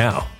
now.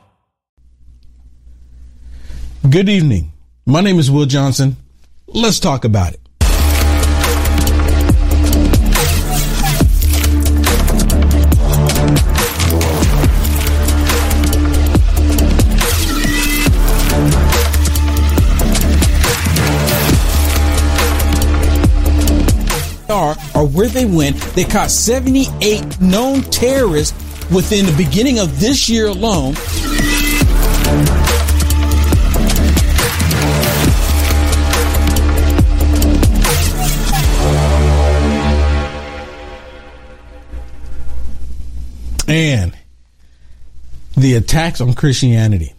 Good evening. My name is Will Johnson. Let's talk about it. Are or where they went, they caught 78 known terrorists within the beginning of this year alone. And the attacks on Christianity.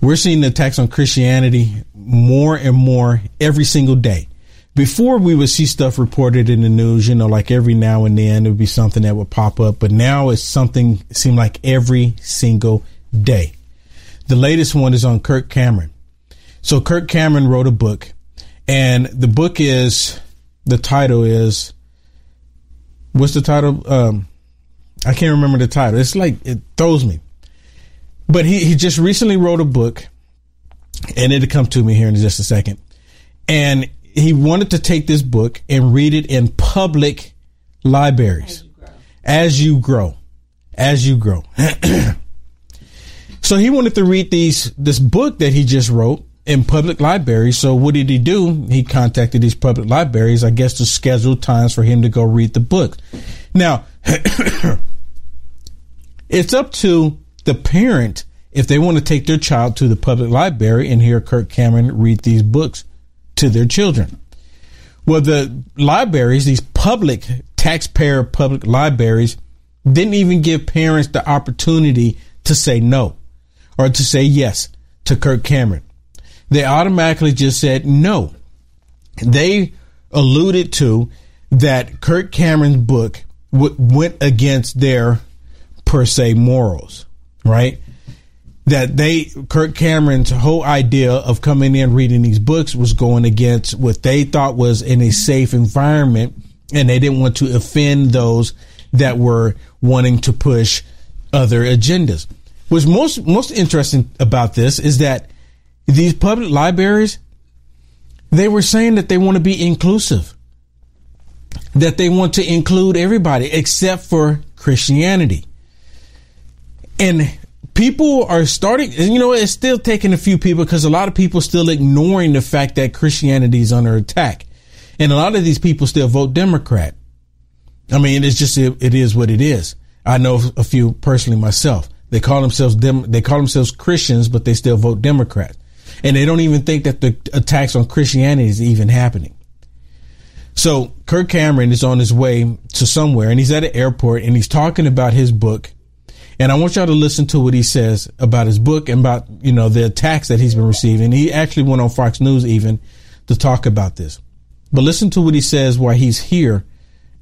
We're seeing the attacks on Christianity more and more every single day. before we would see stuff reported in the news, you know, like every now and then it would be something that would pop up, but now it's something it seemed like every single day. The latest one is on Kirk Cameron. So Kirk Cameron wrote a book and the book is the title is what's the title? Um, I can't remember the title. It's like it throws me. But he, he just recently wrote a book and it'll come to me here in just a second. And he wanted to take this book and read it in public libraries as you grow, as you grow. As you grow. so he wanted to read these this book that he just wrote in public libraries. So what did he do? He contacted these public libraries, I guess, to schedule times for him to go read the book. Now, it's up to the parent if they want to take their child to the public library and hear Kirk Cameron read these books to their children. Well, the libraries, these public, taxpayer public libraries, didn't even give parents the opportunity to say no or to say yes to Kirk Cameron. They automatically just said no. They alluded to that Kirk Cameron's book w- went against their per se morals, right? that they Kirk Cameron's whole idea of coming in reading these books was going against what they thought was in a safe environment and they didn't want to offend those that were wanting to push other agendas. What's most most interesting about this is that these public libraries they were saying that they want to be inclusive. That they want to include everybody except for Christianity. And people are starting, and you know, it's still taking a few people because a lot of people still ignoring the fact that Christianity is under attack. And a lot of these people still vote Democrat. I mean, it's just, it, it is what it is. I know a few personally myself. They call themselves dem- they call themselves Christians, but they still vote Democrat. And they don't even think that the attacks on Christianity is even happening. So Kirk Cameron is on his way to somewhere and he's at an airport and he's talking about his book and I want y'all to listen to what he says about his book and about, you know, the attacks that he's been receiving. He actually went on Fox News even to talk about this. But listen to what he says while he's here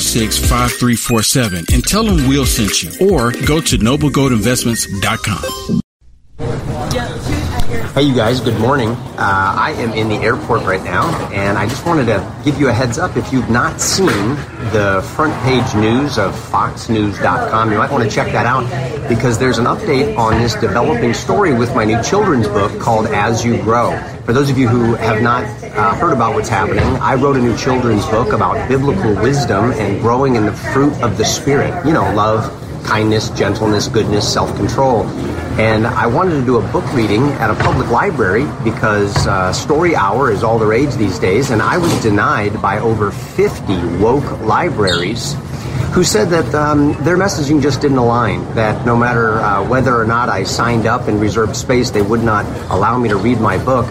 646 5347 and tell them we'll sent you. Or go to noblegoldinvestments.com. Hey, you guys, good morning. Uh, I am in the airport right now, and I just wanted to give you a heads up. If you've not seen the front page news of FoxNews.com, you might want to check that out because there's an update on this developing story with my new children's book called As You Grow. For those of you who have not uh, heard about what's happening, I wrote a new children's book about biblical wisdom and growing in the fruit of the Spirit. You know, love, kindness, gentleness, goodness, self control. And I wanted to do a book reading at a public library because uh, Story Hour is all the rage these days, and I was denied by over 50 woke libraries who said that um, their messaging just didn't align, that no matter uh, whether or not I signed up and reserved space, they would not allow me to read my book,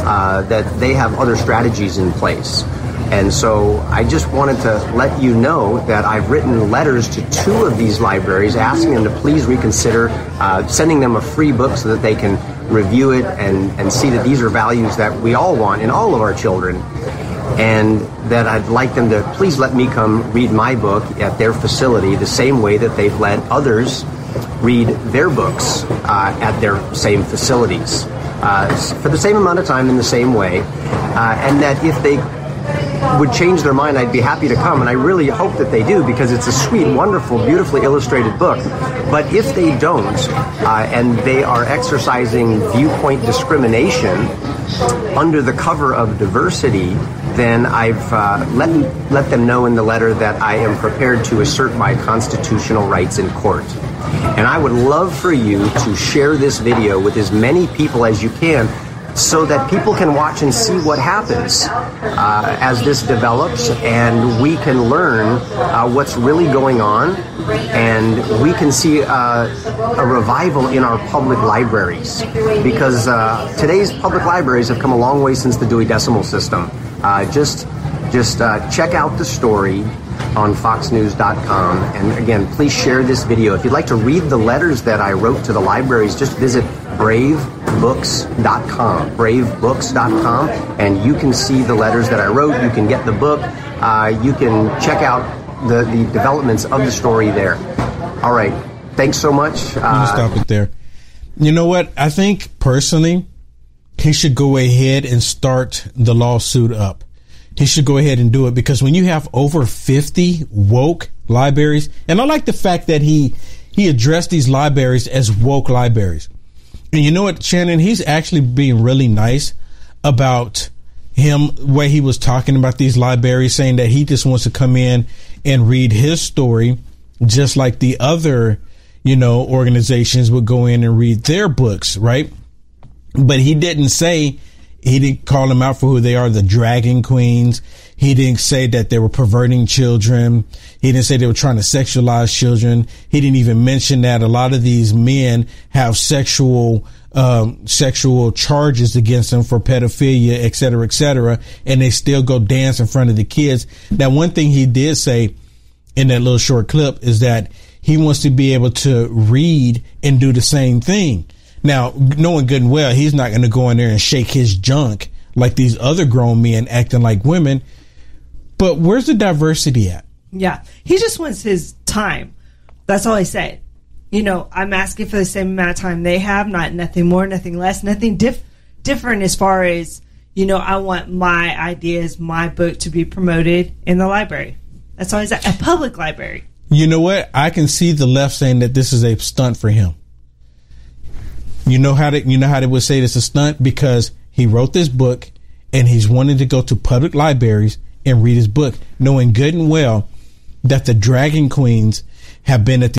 uh, that they have other strategies in place. And so I just wanted to let you know that I've written letters to two of these libraries asking them to please reconsider uh, sending them a free book so that they can review it and, and see that these are values that we all want in all of our children. And that I'd like them to please let me come read my book at their facility the same way that they've let others read their books uh, at their same facilities. Uh, for the same amount of time in the same way, uh, and that if they would change their mind, I'd be happy to come. And I really hope that they do because it's a sweet, wonderful, beautifully illustrated book. But if they don't, uh, and they are exercising viewpoint discrimination under the cover of diversity, then I've uh, let, let them know in the letter that I am prepared to assert my constitutional rights in court. And I would love for you to share this video with as many people as you can so that people can watch and see what happens uh, as this develops, and we can learn uh, what's really going on, and we can see uh, a revival in our public libraries because uh, today's public libraries have come a long way since the Dewey Decimal System. Uh, just just uh, check out the story on foxnews.com. And again, please share this video. If you'd like to read the letters that I wrote to the libraries, just visit bravebooks.com. Bravebooks.com. And you can see the letters that I wrote. You can get the book. Uh, you can check out the, the developments of the story there. All right. Thanks so much. Uh, stop it there. You know what? I think personally, he should go ahead and start the lawsuit up he should go ahead and do it because when you have over 50 woke libraries, and I like the fact that he, he addressed these libraries as woke libraries. And you know what, Shannon, he's actually being really nice about him, where he was talking about these libraries, saying that he just wants to come in and read his story, just like the other, you know, organizations would go in and read their books, right? But he didn't say he didn't call them out for who they are, the dragon queens. He didn't say that they were perverting children. He didn't say they were trying to sexualize children. He didn't even mention that a lot of these men have sexual, um, sexual charges against them for pedophilia, et cetera, et cetera. And they still go dance in front of the kids. Now, one thing he did say in that little short clip is that he wants to be able to read and do the same thing. Now, knowing good and well, he's not going to go in there and shake his junk like these other grown men acting like women. But where's the diversity at? Yeah. He just wants his time. That's all I said. You know, I'm asking for the same amount of time they have, not nothing more, nothing less, nothing diff- different as far as, you know, I want my ideas, my book to be promoted in the library. That's always a, a public library. You know what? I can see the left saying that this is a stunt for him. You know how to, you know how they would say this a stunt because he wrote this book and he's wanting to go to public libraries and read his book, knowing good and well that the Dragon Queens have been at the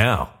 now.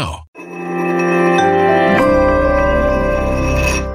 now.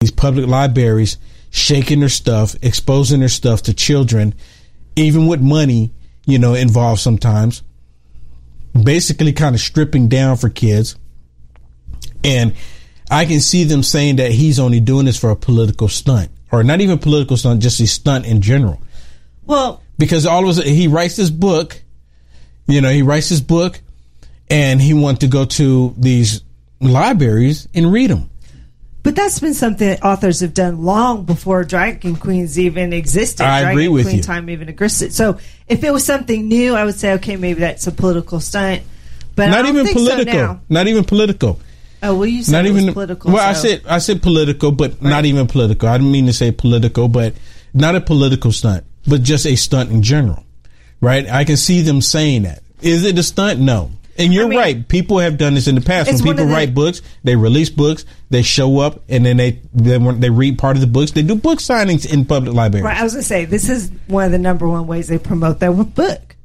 These public libraries shaking their stuff, exposing their stuff to children, even with money, you know, involved sometimes. Basically, kind of stripping down for kids. And I can see them saying that he's only doing this for a political stunt, or not even political stunt, just a stunt in general. Well, because all of a sudden he writes this book, you know, he writes this book, and he wants to go to these libraries and read them. But that's been something that authors have done long before Dragon Queens even existed. I Dragon agree with Queen you. time even existed. So if it was something new, I would say, okay, maybe that's a political stunt. But not even so political. now. not even political. Oh, well, you said not it even political. Well, I said I said political, but not even political. I didn't mean to say political, but not a political stunt, but just a stunt in general, right? I can see them saying that. Is it a stunt? No. And you're I mean, right. People have done this in the past. When people the- write books, they release books, they show up, and then they they, they read part of the books. They do book signings in public libraries. Right, I was going to say, this is one of the number one ways they promote their book.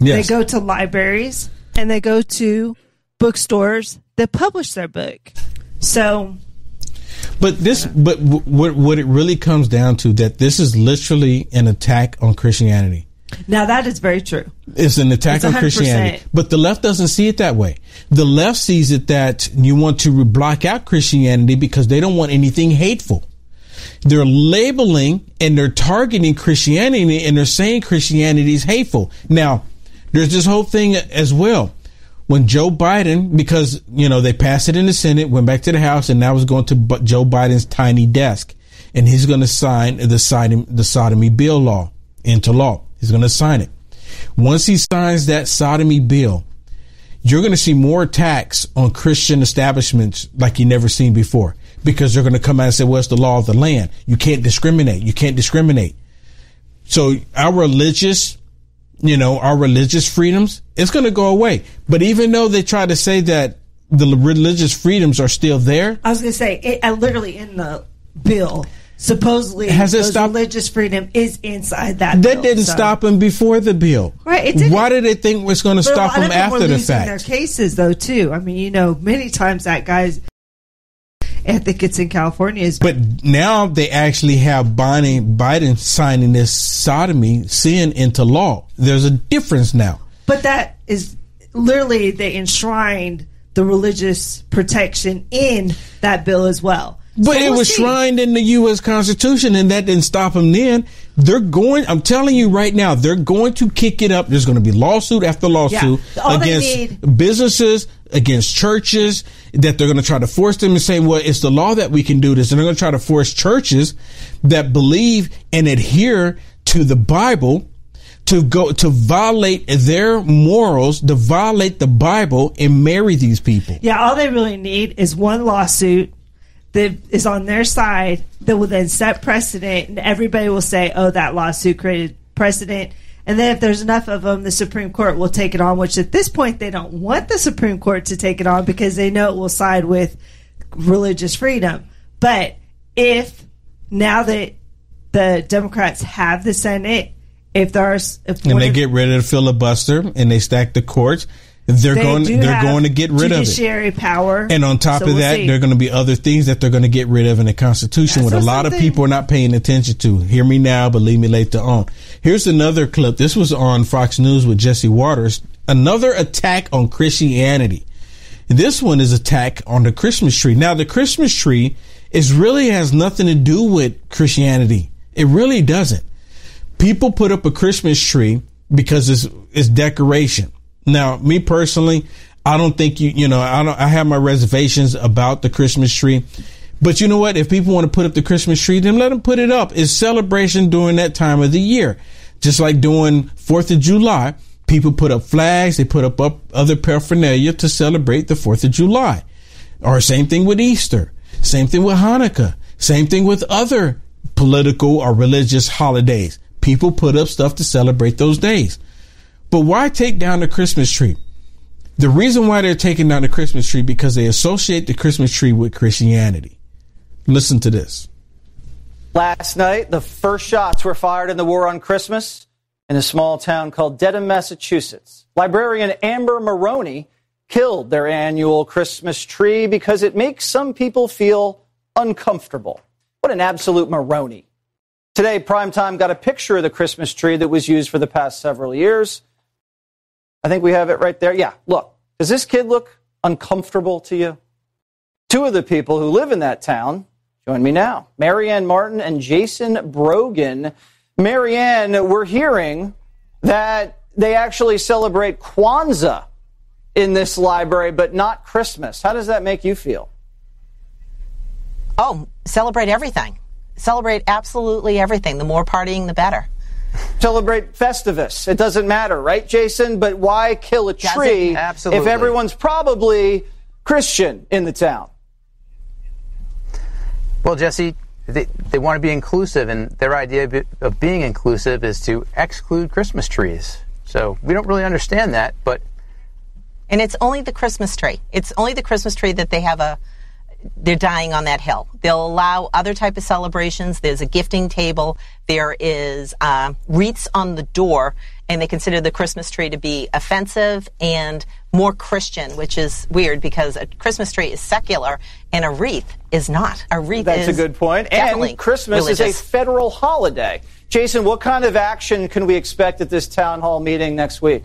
Yes. They go to libraries and they go to bookstores that publish their book. So, But this, but what what it really comes down to that this is literally an attack on Christianity. Now that is very true. It's an attack It's on Christianity. But the left doesn't see it that way. The left sees it that you want to block out Christianity because they don't want anything hateful. They're labeling and they're targeting Christianity and they're saying Christianity is hateful. Now, there's this whole thing as well. When Joe Biden, because, you know, they passed it in the Senate, went back to the House, and now it's going to Joe Biden's tiny desk. And he's going to sign the, sodom, the sodomy bill law into law. He's going to sign it. Once he signs that sodomy bill, you're going to see more attacks on Christian establishments like you never seen before because they're going to come out and say, well, it's the law of the land. You can't discriminate. You can't discriminate. So our religious, you know, our religious freedoms, it's going to go away. But even though they try to say that the religious freedoms are still there, I was going to say, it, uh, literally in the bill, supposedly Has it stopped- religious freedom is inside that. that bill, didn't so- stop them before the bill. Right, it didn't. Why did they think it was going to stop them were after the fact? Their cases, though, too. I mean, you know, many times that guy's. I think it's in California. Is But now they actually have Biden, Biden signing this sodomy sin into law. There's a difference now. But that is literally they enshrined the religious protection in that bill as well. But So it we'll was see. shrined in the U.S. Constitution, and that didn't stop them then. They're going, I'm telling you right now, they're going to kick it up. There's going to be lawsuit after lawsuit Yeah. Against businesses, against churches, that they're going to try to force them and say, well, it's the law that we can do this. And they're going to try to force churches that believe and adhere to the Bible to go to violate their morals, to violate the Bible and marry these people. Yeah, all they really need is one lawsuit that is on their side that will then set precedent, and everybody will say, "Oh, that lawsuit created precedent." And then if there's enough of them, the Supreme Court will take it on. Which at this point they don't want the Supreme Court to take it on because they know it will side with religious freedom. But if now that the Democrats have the Senate, if there's if and they of- get rid of the filibuster and they stack the courts, they're they going they're going to get rid of it. judiciary power, And on top So of we'll that, see. there are going to be other things that they're going to get rid of in the Constitution, That's what a lot of people are not paying attention to. Hear me now, believe me later on. Here's another clip. This was on Fox News with Jesse Watters. Another attack on Christianity. This one is attack on the Christmas tree. Now, the Christmas tree It really has nothing to do with Christianity. It really doesn't. People put up a Christmas tree because it's, it's decoration. Now, me personally, I don't think you, you know, I don't, I have my reservations about the Christmas tree. But you know what? If people want to put up the Christmas tree, then let them put it up. It's celebration during that time of the year. Just like doing 4th of July, people put up flags, they put up, up other paraphernalia to celebrate the 4th of July. Or same thing with Easter. Same thing with Hanukkah. Same thing with other political or religious holidays. People put up stuff to celebrate those days. But why take down the Christmas tree? The reason why they're taking down the Christmas tree because they associate the Christmas tree with Christianity. Listen to this. Last night, the first shots were fired in the war on Christmas in a small town called Dedham, Massachusetts. Librarian Amber Maroney killed their annual Christmas tree because it makes some people feel uncomfortable. What an absolute Maroney. Today, Primetime got a picture of the Christmas tree that was used for the past several years. I think we have it right there. Yeah, look. Does this kid look uncomfortable to you? Two of the people who live in that town join me now Marianne Martin and Jason Brogan. Marianne, we're hearing that they actually celebrate Kwanzaa in this library, but not Christmas. How does that make you feel? Oh, celebrate everything. Celebrate absolutely everything. The more partying, the better. Celebrate Festivus. It doesn't matter, right, Jason? But why kill a tree if everyone's probably Christian in the town? Well, Jesse, they, they want to be inclusive, and their idea of being inclusive is to exclude Christmas trees. So we don't really understand that, but and it's only the Christmas tree. It's only the Christmas tree that they have a they're dying on that hill. They'll allow other type of celebrations. There's a gifting table. There is uh, wreaths on the door, and they consider the Christmas tree to be offensive and more Christian, which is weird because a Christmas tree is secular and a wreath is not. A wreath That's a good point. And Christmas religious. is a federal holiday. Jason, what kind of action can we expect at this town hall meeting next week?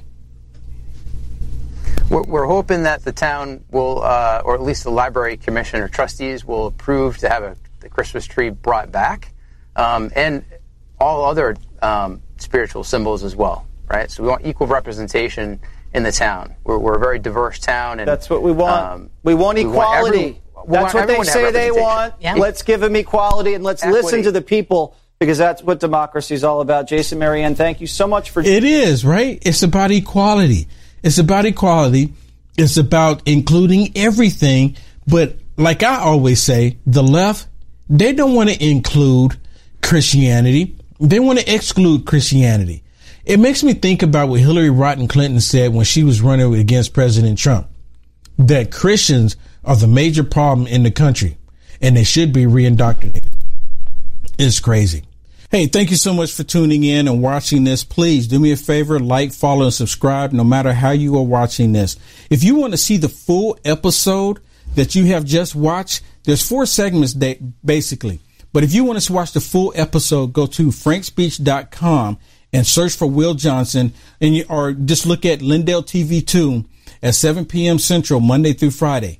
We're, hoping that the town will, uh, or at least the library commission or trustees will approve to have a, the Christmas tree brought back, um, and all other um, spiritual symbols as well. Right. So we want equal representation in the town. We're, we're a very diverse town, and that's what we want. Um, we want equality. We want every, that's what they say they want. Yeah. Let's give them equality, and let's Equity. listen to the people because that's what democracy is all about. Jason Marianne, thank you so much for. It is right. It's about equality. It's about equality. It's about including everything. But like I always say, the left, they don't want to include Christianity. They want to exclude Christianity. It makes me think about what Hillary Rodham Clinton said when she was running against President Trump that Christians are the major problem in the country and they should be reindoctrinated. It's crazy. Hey, thank you so much for tuning in and watching this. Please do me a favor, like, follow, and subscribe no matter how you are watching this. If you want to see the full episode that you have just watched, there's four segments that basically. But if you want to watch the full episode, go to frankspeech.com and search for Will Johnson and you, or just look at Lindell TV 2 at 7 p.m. Central, Monday through Friday.